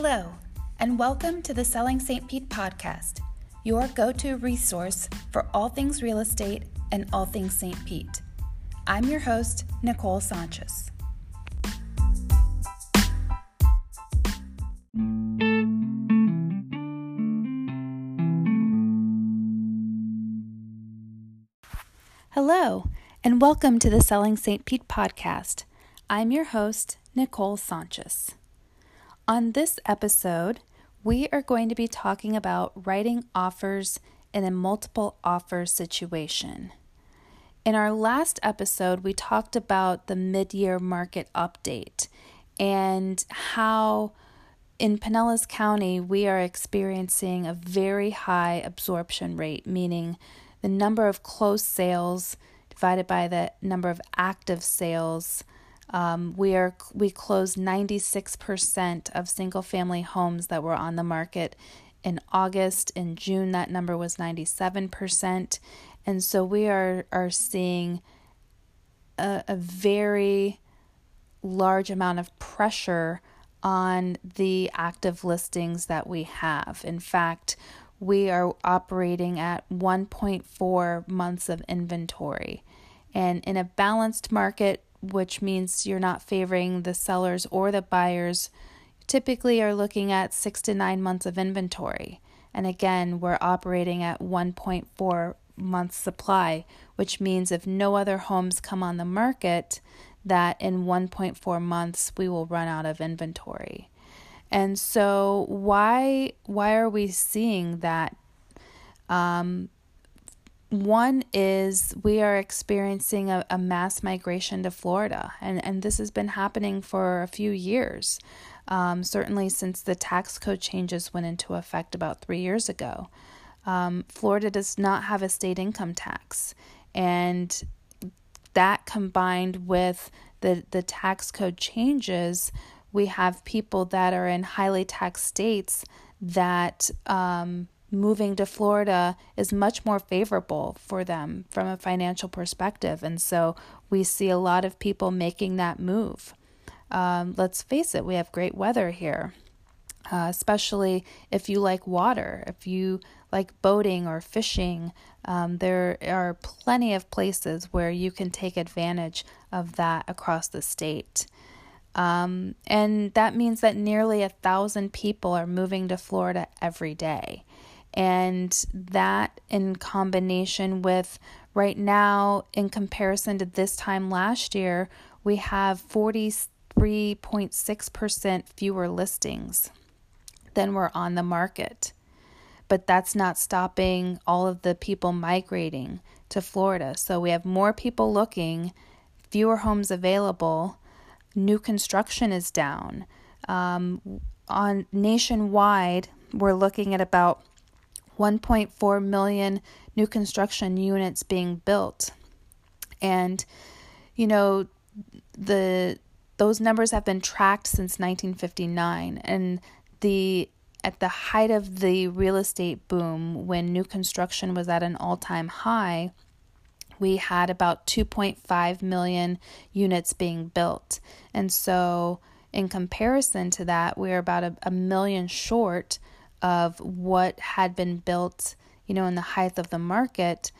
Hello, and welcome to the Selling St. Pete podcast, your go to resource for all things real estate and all things St. Pete. I'm your host, Nicole Sanchez. Hello, and welcome to the Selling St. Pete podcast. I'm your host, Nicole Sanchez. On this episode, we are going to be talking about writing offers in a multiple offer situation. In our last episode, we talked about the mid year market update and how in Pinellas County we are experiencing a very high absorption rate, meaning the number of closed sales divided by the number of active sales. Um, we are we closed 96% of single family homes that were on the market in August. In June, that number was 97%, and so we are are seeing a, a very large amount of pressure on the active listings that we have. In fact, we are operating at 1.4 months of inventory. And in a balanced market, which means you're not favoring the sellers or the buyers, typically are looking at six to nine months of inventory. And again, we're operating at 1.4 months supply, which means if no other homes come on the market, that in 1.4 months we will run out of inventory. And so why why are we seeing that? Um, one is we are experiencing a, a, mass migration to Florida, and, and this has been happening for a few years, um, certainly since the tax code changes went into effect about three years ago. Um, Florida does not have a state income tax, and that combined with the, the tax code changes we have people that are in highly taxed states that um, moving to Florida is much more favorable for them from a financial perspective. And so we see a lot of people making that move. Um, let's face it, we have great weather here, uh, especially if you like water, if you like boating or fishing. Um, there are plenty of places where you can take advantage of that across the state. Um, and that means that nearly a thousand people are moving to Florida every day. And that, in combination with right now, in comparison to this time last year, we have 43.6% fewer listings than were on the market. But that's not stopping all of the people migrating to Florida. So we have more people looking, fewer homes available new construction is down. Um, on nationwide, we're looking at about 1.4 million new construction units being built. And, you know, the those numbers have been tracked since 1959 and the at the height of the real estate boom when new construction was at an all-time high we had about 2.5 million units being built. And so, in comparison to that, we're about a, a million short of what had been built, you know, in the height of the market,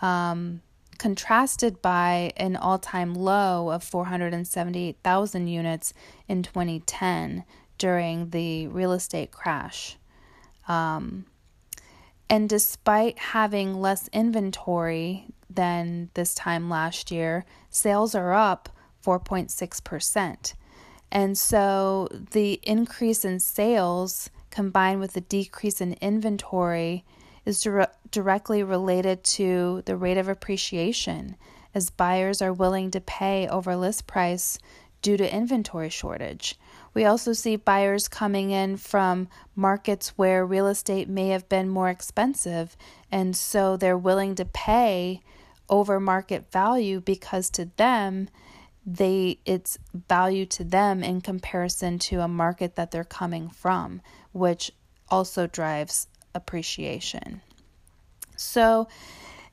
um, contrasted by an all time low of 478,000 units in 2010 during the real estate crash. Um, and despite having less inventory than this time last year, sales are up 4.6%. And so the increase in sales combined with the decrease in inventory is dire- directly related to the rate of appreciation as buyers are willing to pay over list price due to inventory shortage. We also see buyers coming in from markets where real estate may have been more expensive, and so they're willing to pay over market value because to them they it's value to them in comparison to a market that they're coming from, which also drives appreciation. So,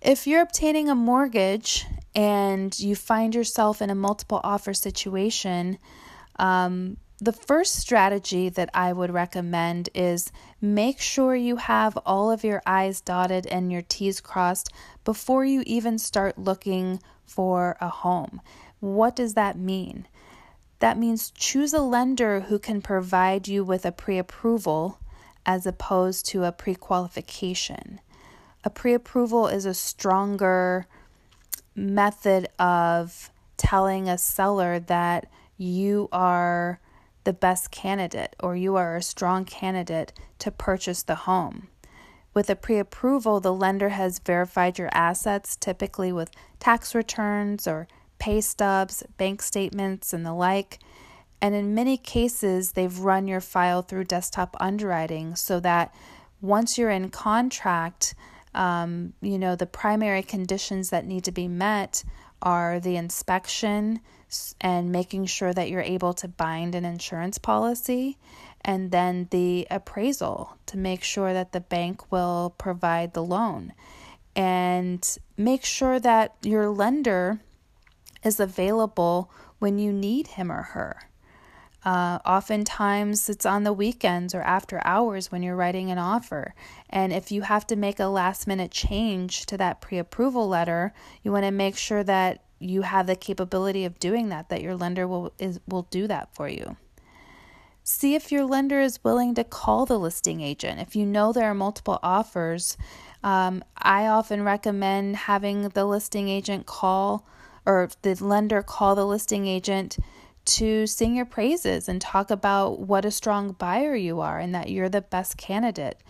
if you're obtaining a mortgage and you find yourself in a multiple offer situation, um, the first strategy that I would recommend is make sure you have all of your I's dotted and your T's crossed before you even start looking for a home. What does that mean? That means choose a lender who can provide you with a pre approval as opposed to a pre qualification. A pre approval is a stronger method of telling a seller that you are the best candidate or you are a strong candidate to purchase the home. With a pre approval, the lender has verified your assets, typically with tax returns or pay stubs, bank statements, and the like. And in many cases, they've run your file through desktop underwriting so that once you're in contract, um, you know, the primary conditions that need to be met are the inspection, and making sure that you're able to bind an insurance policy, and then the appraisal to make sure that the bank will provide the loan. And make sure that your lender is available when you need him or her. Uh, oftentimes, it's on the weekends or after hours when you're writing an offer. And if you have to make a last minute change to that pre approval letter, you want to make sure that you have the capability of doing that that your lender will is will do that for you see if your lender is willing to call the listing agent if you know there are multiple offers um, i often recommend having the listing agent call or the lender call the listing agent to sing your praises and talk about what a strong buyer you are and that you're the best candidate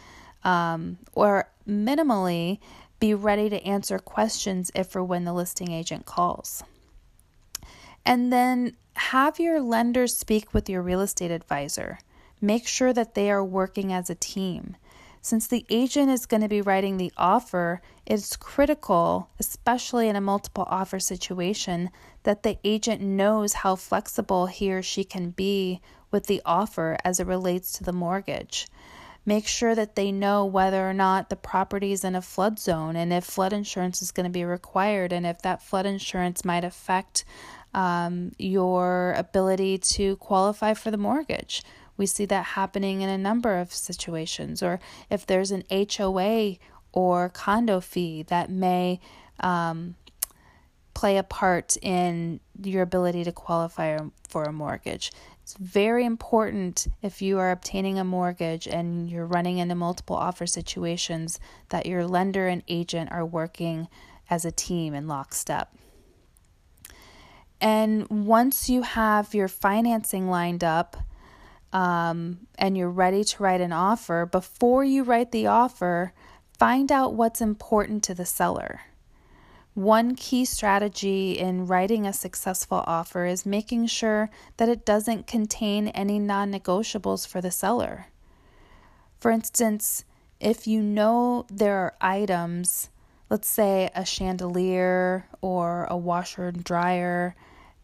um, or minimally be ready to answer questions if or when the listing agent calls. And then have your lender speak with your real estate advisor. Make sure that they are working as a team. Since the agent is going to be writing the offer, it's critical, especially in a multiple offer situation, that the agent knows how flexible he or she can be with the offer as it relates to the mortgage. Make sure that they know whether or not the property is in a flood zone and if flood insurance is going to be required and if that flood insurance might affect um, your ability to qualify for the mortgage. We see that happening in a number of situations, or if there's an HOA or condo fee that may um, play a part in your ability to qualify for a mortgage. It's very important if you are obtaining a mortgage and you're running into multiple offer situations that your lender and agent are working as a team in lockstep. And once you have your financing lined up um, and you're ready to write an offer, before you write the offer, find out what's important to the seller. One key strategy in writing a successful offer is making sure that it doesn't contain any non negotiables for the seller. For instance, if you know there are items, let's say a chandelier or a washer and dryer,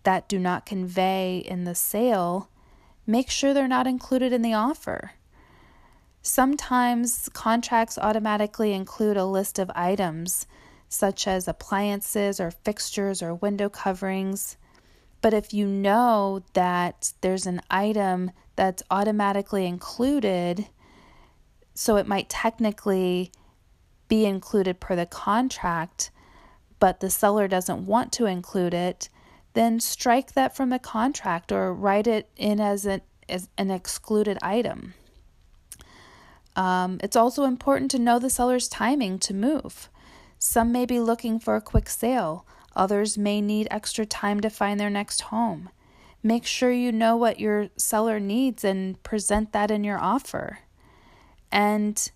that do not convey in the sale, make sure they're not included in the offer. Sometimes contracts automatically include a list of items such as appliances or fixtures or window coverings. But if you know that there's an item that's automatically included, so it might technically be included per the contract, but the seller doesn't want to include it, then strike that from the contract or write it in as an, as an excluded item. Um, it's also important to know the seller's timing to move. Some may be looking for a quick sale, others may need extra time to find their next home. Make sure you know what your seller needs and present that in your offer. And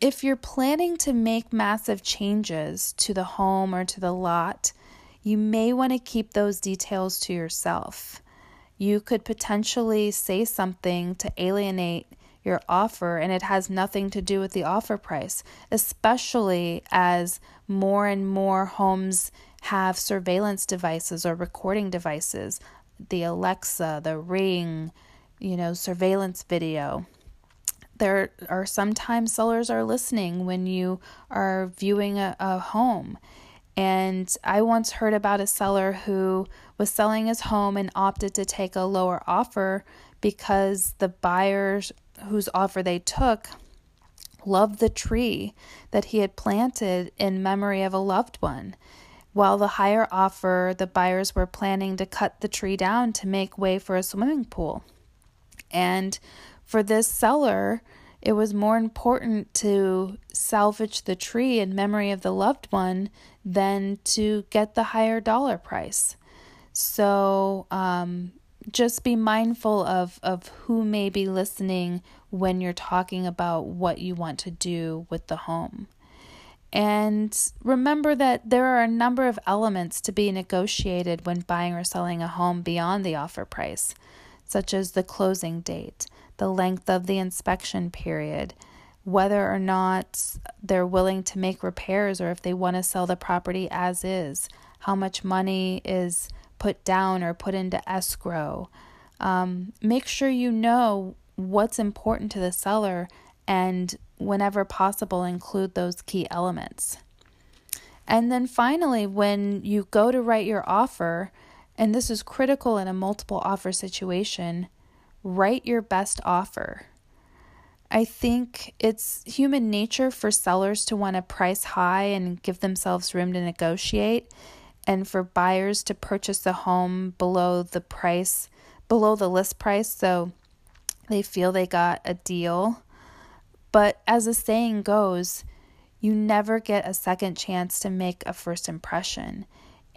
if you're planning to make massive changes to the home or to the lot, you may want to keep those details to yourself. You could potentially say something to alienate your offer and it has nothing to do with the offer price, especially as more and more homes have surveillance devices or recording devices, the Alexa, the Ring, you know, surveillance video. There are sometimes sellers are listening when you are viewing a, a home And I once heard about a seller who was selling his home and opted to take a lower offer because the buyers whose offer they took loved the tree that he had planted in memory of a loved one. While the higher offer, the buyers were planning to cut the tree down to make way for a swimming pool. And for this seller, it was more important to salvage the tree in memory of the loved one than to get the higher dollar price. So um, just be mindful of, of who may be listening when you're talking about what you want to do with the home. And remember that there are a number of elements to be negotiated when buying or selling a home beyond the offer price, such as the closing date, the length of the inspection period, whether or not they're willing to make repairs or if they want to sell the property as is, how much money is put down or put into escrow. Um, make sure you know what's important to the seller and, whenever possible, include those key elements. And then finally, when you go to write your offer, and this is critical in a multiple offer situation, write your best offer. I think it's human nature for sellers to want to price high and give themselves room to negotiate and for buyers to purchase the home below the price, below the list price, so they feel they got a deal. But as the saying goes, you never get a second chance to make a first impression.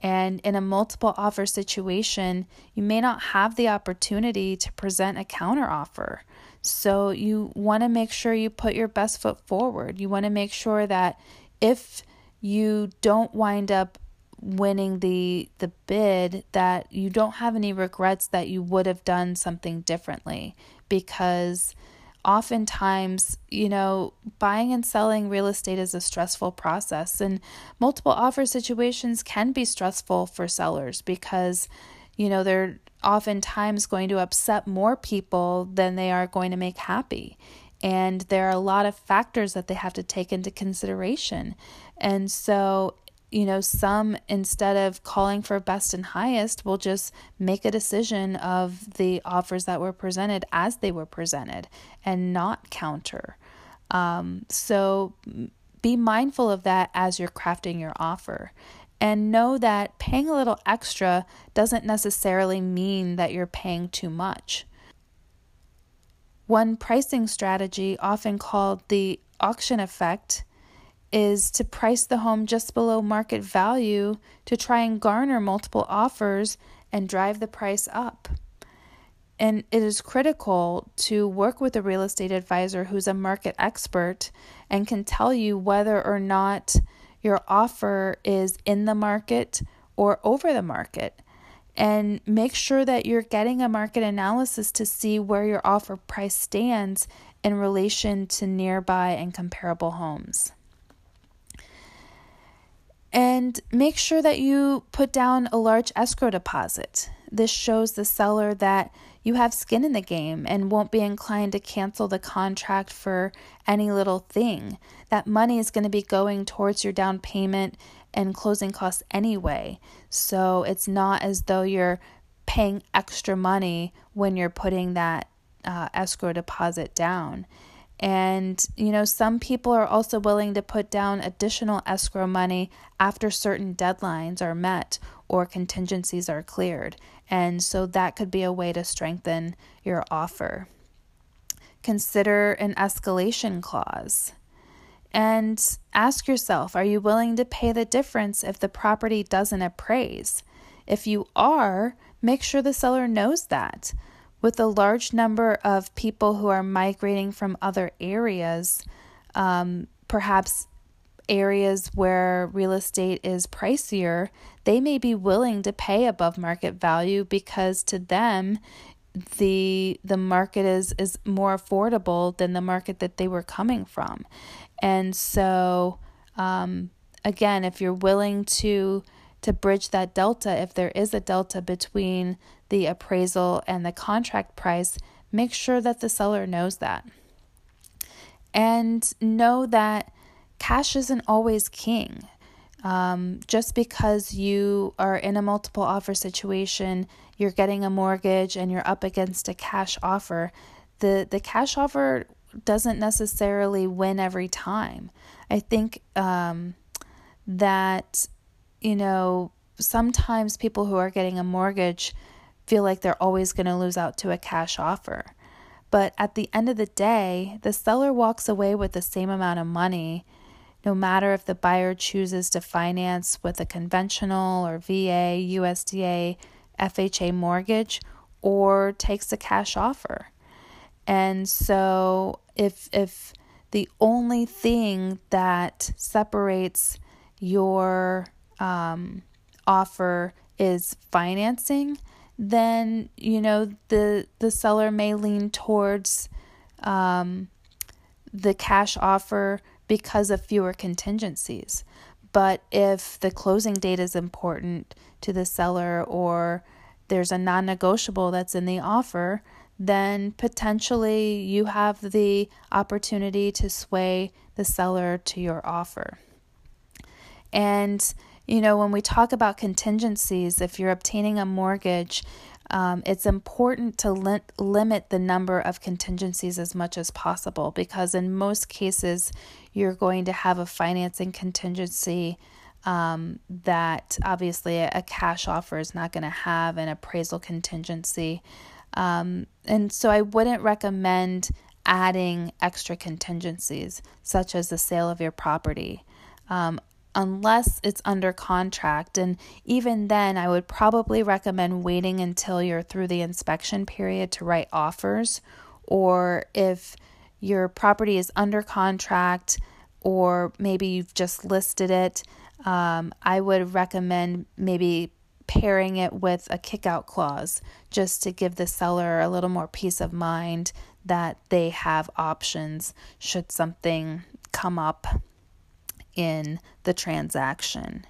And in a multiple offer situation, you may not have the opportunity to present a counteroffer. So you want to make sure you put your best foot forward. You want to make sure that if you don't wind up winning the the bid that you don't have any regrets that you would have done something differently because oftentimes you know buying and selling real estate is a stressful process and multiple offer situations can be stressful for sellers because you know they're oftentimes going to upset more people than they are going to make happy. And there are a lot of factors that they have to take into consideration. And so you know, some instead of calling for best and highest will just make a decision of the offers that were presented as they were presented and not counter. Um, so be mindful of that as you're crafting your offer. And know that paying a little extra doesn't necessarily mean that you're paying too much. One pricing strategy, often called the auction effect, is to price the home just below market value to try and garner multiple offers and drive the price up. And it is critical to work with a real estate advisor who's a market expert and can tell you whether or not your offer is in the market or over the market. And make sure that you're getting a market analysis to see where your offer price stands in relation to nearby and comparable homes. And make sure that you put down a large escrow deposit. This shows the seller that you have skin in the game and won't be inclined to cancel the contract for any little thing. That money is going to be going towards your down payment and closing costs anyway. So it's not as though you're paying extra money when you're putting that uh, escrow deposit down. And, you know, some people are also willing to put down additional escrow money after certain deadlines are met or contingencies are cleared. And so that could be a way to strengthen your offer. Consider an escalation clause. And ask yourself are you willing to pay the difference if the property doesn't appraise? If you are, make sure the seller knows that with a large number of people who are migrating from other areas, um, perhaps areas where real estate is pricier, they may be willing to pay above market value because to them the the market is is more affordable than the market that they were coming from. And so um, again, if you're willing to to bridge that delta, if there is a delta between the appraisal and the contract price, make sure that the seller knows that. And know that cash isn't always king. Um, just because you are in a multiple offer situation, you're getting a mortgage and you're up against a cash offer, the, the cash offer doesn't necessarily win every time. I think um, that, you know, sometimes people who are getting a mortgage feel like they're always going to lose out to a cash offer. But at the end of the day, the seller walks away with the same amount of money, no matter if the buyer chooses to finance with a conventional or VA, USDA, FHA mortgage, or takes a cash offer. And so if if the only thing that separates your um, offer is financing, then you know the the seller may lean towards um, the cash offer because of fewer contingencies. But if the closing date is important to the seller or there's a non negotiable that's in the offer, then potentially you have the opportunity to sway the seller to your offer. And you know, when we talk about contingencies, if you're obtaining a mortgage, um, it's important to li- limit the number of contingencies as much as possible because, in most cases, you're going to have a financing contingency um, that obviously a, cash offer is not going to have, an appraisal contingency. Um, and so, I wouldn't recommend adding extra contingencies, such as the sale of your property. Um, unless it's under contract. And even then, I would probably recommend waiting until you're through the inspection period to write offers. Or if your property is under contract, or maybe you've just listed it, um, I would recommend maybe pairing it with a kickout clause just to give the seller a little more peace of mind that they have options should something come up in the transaction.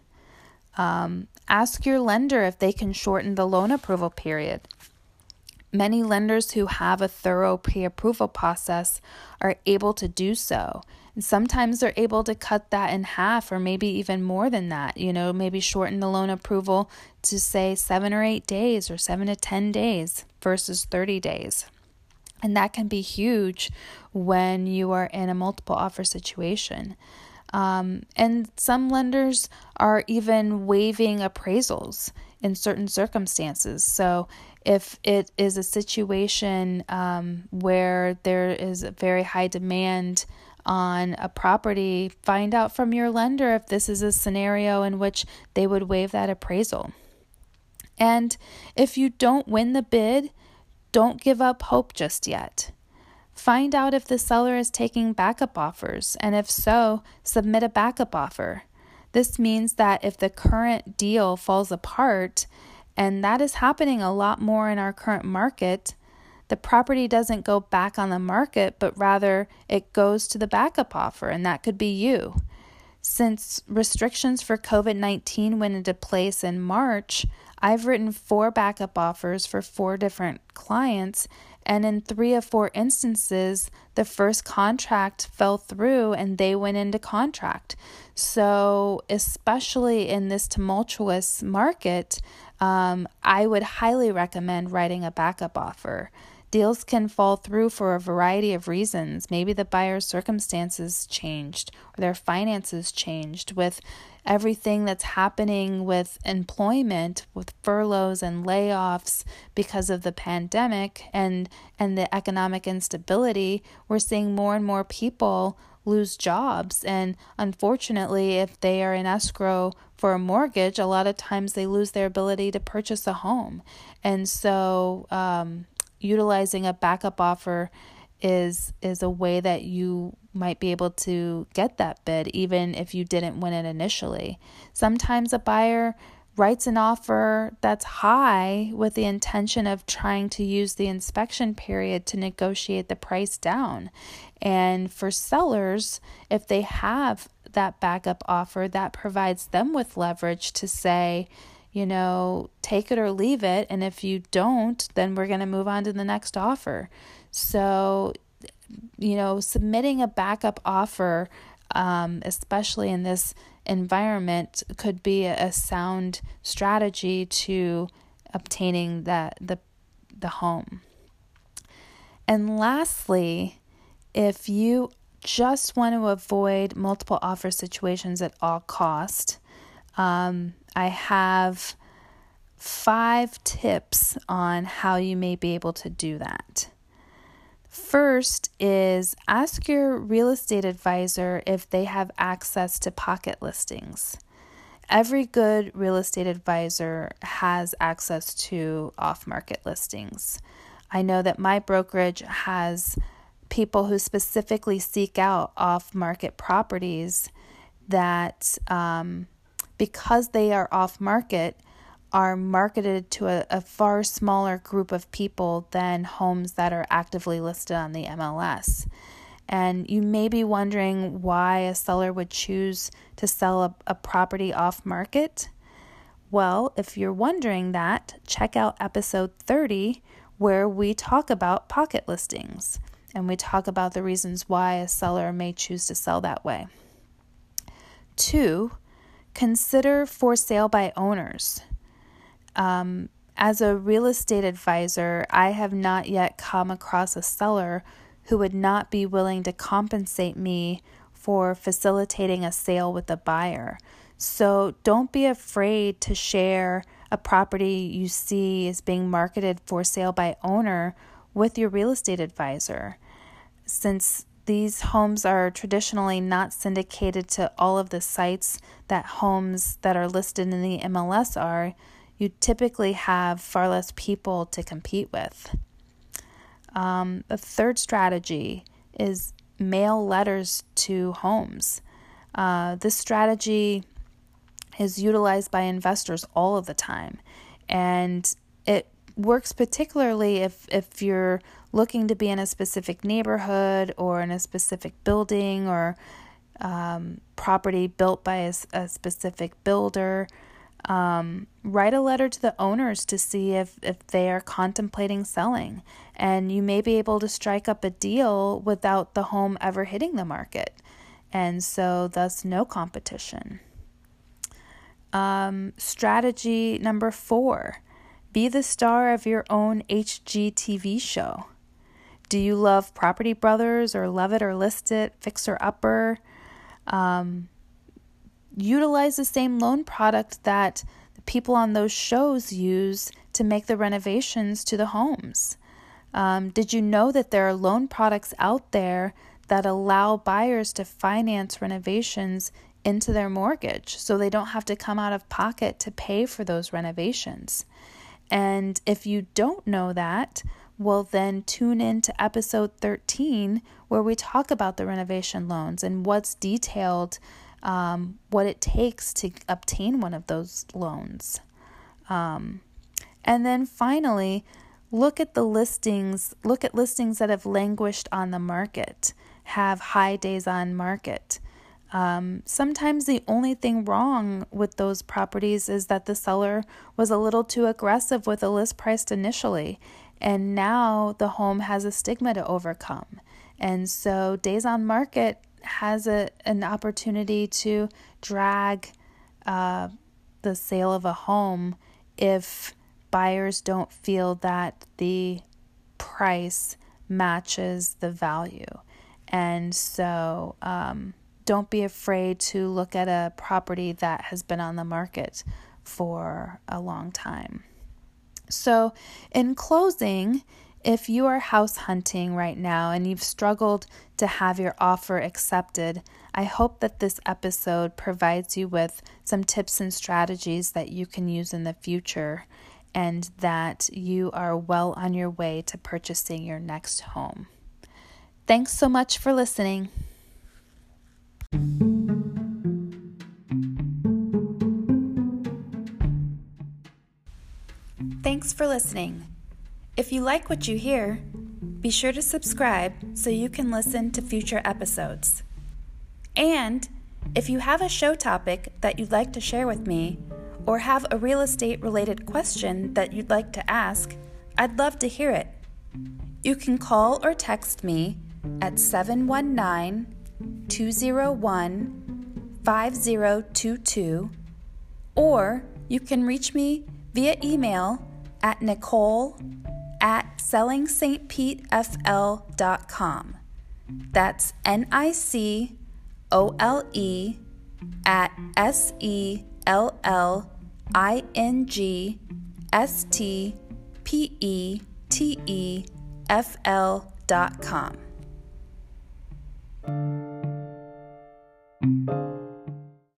Um, ask your lender if they can shorten the loan approval period. Many lenders who have a thorough pre approval process are able to do so. And sometimes they're able to cut that in half or maybe even more than that. You know, maybe shorten the loan approval to say seven or eight days or seven to 10 days versus 30 days. And that can be huge when you are in a multiple offer situation. Um, and some lenders are even waiving appraisals in certain circumstances. So, if it is a situation um, where there is a very high demand on a property, find out from your lender if this is a scenario in which they would waive that appraisal. And if you don't win the bid, don't give up hope just yet. Find out if the seller is taking backup offers, and if so, submit a backup offer. This means that if the current deal falls apart, and that is happening a lot more in our current market, the property doesn't go back on the market, but rather it goes to the backup offer, and that could be you. Since restrictions for COVID 19 went into place in March, I've written four backup offers for four different clients, and in three of four instances, the first contract fell through and they went into contract. So, especially in this tumultuous market, um, I would highly recommend writing a backup offer. Deals can fall through for a variety of reasons. Maybe the buyer's circumstances changed or their finances changed with everything that's happening with employment with furloughs and layoffs because of the pandemic and and the economic instability we're seeing more and more people lose jobs and unfortunately if they are in escrow for a mortgage a lot of times they lose their ability to purchase a home and so um, utilizing a backup offer is is a way that you might be able to get that bid even if you didn't win it initially. Sometimes a buyer writes an offer that's high with the intention of trying to use the inspection period to negotiate the price down. And for sellers, if they have that backup offer, that provides them with leverage to say, you know, take it or leave it. And if you don't, then we're going to move on to the next offer. So you know, submitting a backup offer, um, especially in this environment could be a, sound strategy to obtaining the, the, the home. And lastly, if you just want to avoid multiple offer situations at all cost, um, I have five tips on how you may be able to do that. First is ask your real estate advisor if they have access to pocket listings. Every good real estate advisor has access to off market listings. I know that my brokerage has people who specifically seek out off market properties that, um, because they are off market, are marketed to a, a far smaller group of people than homes that are actively listed on the MLS. And you may be wondering why a seller would choose to sell a, a property off market. Well, if you're wondering that, check out episode 30 where we talk about pocket listings and we talk about the reasons why a seller may choose to sell that way. Two, consider for sale by owners. Um, as a real estate advisor, I have not yet come across a seller who would not be willing to compensate me for facilitating a sale with a buyer. So don't be afraid to share a property you see is being marketed for sale by owner with your real estate advisor. Since these homes are traditionally not syndicated to all of the sites that homes that are listed in the MLS are, you typically have far less people to compete with. Um, the third strategy is mail letters to homes. Uh, this strategy is utilized by investors all of the time, and it works particularly if, if you're looking to be in a specific neighborhood or in a specific building or um, property built by a, a specific builder. Um, write a letter to the owners to see if, if they are contemplating selling. And you may be able to strike up a deal without the home ever hitting the market. And so, thus, no competition. Um, strategy number four be the star of your own HGTV show. Do you love Property Brothers or Love It or List It, Fixer Upper? Um, utilize the same loan product that the people on those shows use to make the renovations to the homes. Um, did you know that there are loan products out there that allow buyers to finance renovations into their mortgage so they don't have to come out of pocket to pay for those renovations? And if you don't know that, well, then tune in to episode 13 where we talk about the renovation loans and what's detailed um, what it takes to obtain one of those loans. Um, and then finally, look at the listings, look at listings that have languished on the market, have high days on market. Um, sometimes the only thing wrong with those properties is that the seller was a little too aggressive with the list priced initially, and now the home has a stigma to overcome. And so, days on market has a, an opportunity to drag uh, the sale of a home if buyers don't feel that the price matches the value. And so um, don't be afraid to look at a property that has been on the market for a long time. So, in closing, if you are house hunting right now and you've struggled to have your offer accepted, I hope that this episode provides you with some tips and strategies that you can use in the future and that you are well on your way to purchasing your next home. Thanks so much for listening. Thanks for listening. If you like what you hear, be sure to subscribe so you can listen to future episodes. And if you have a show topic that you'd like to share with me, or have a real estate related question that you'd like to ask, I'd love to hear it. You can call or text me at 719 201 5022, or you can reach me via email at nicole at sellingstpetefl.com. That's N I C O L E at S E L L I N G S T P E T E F L dot com.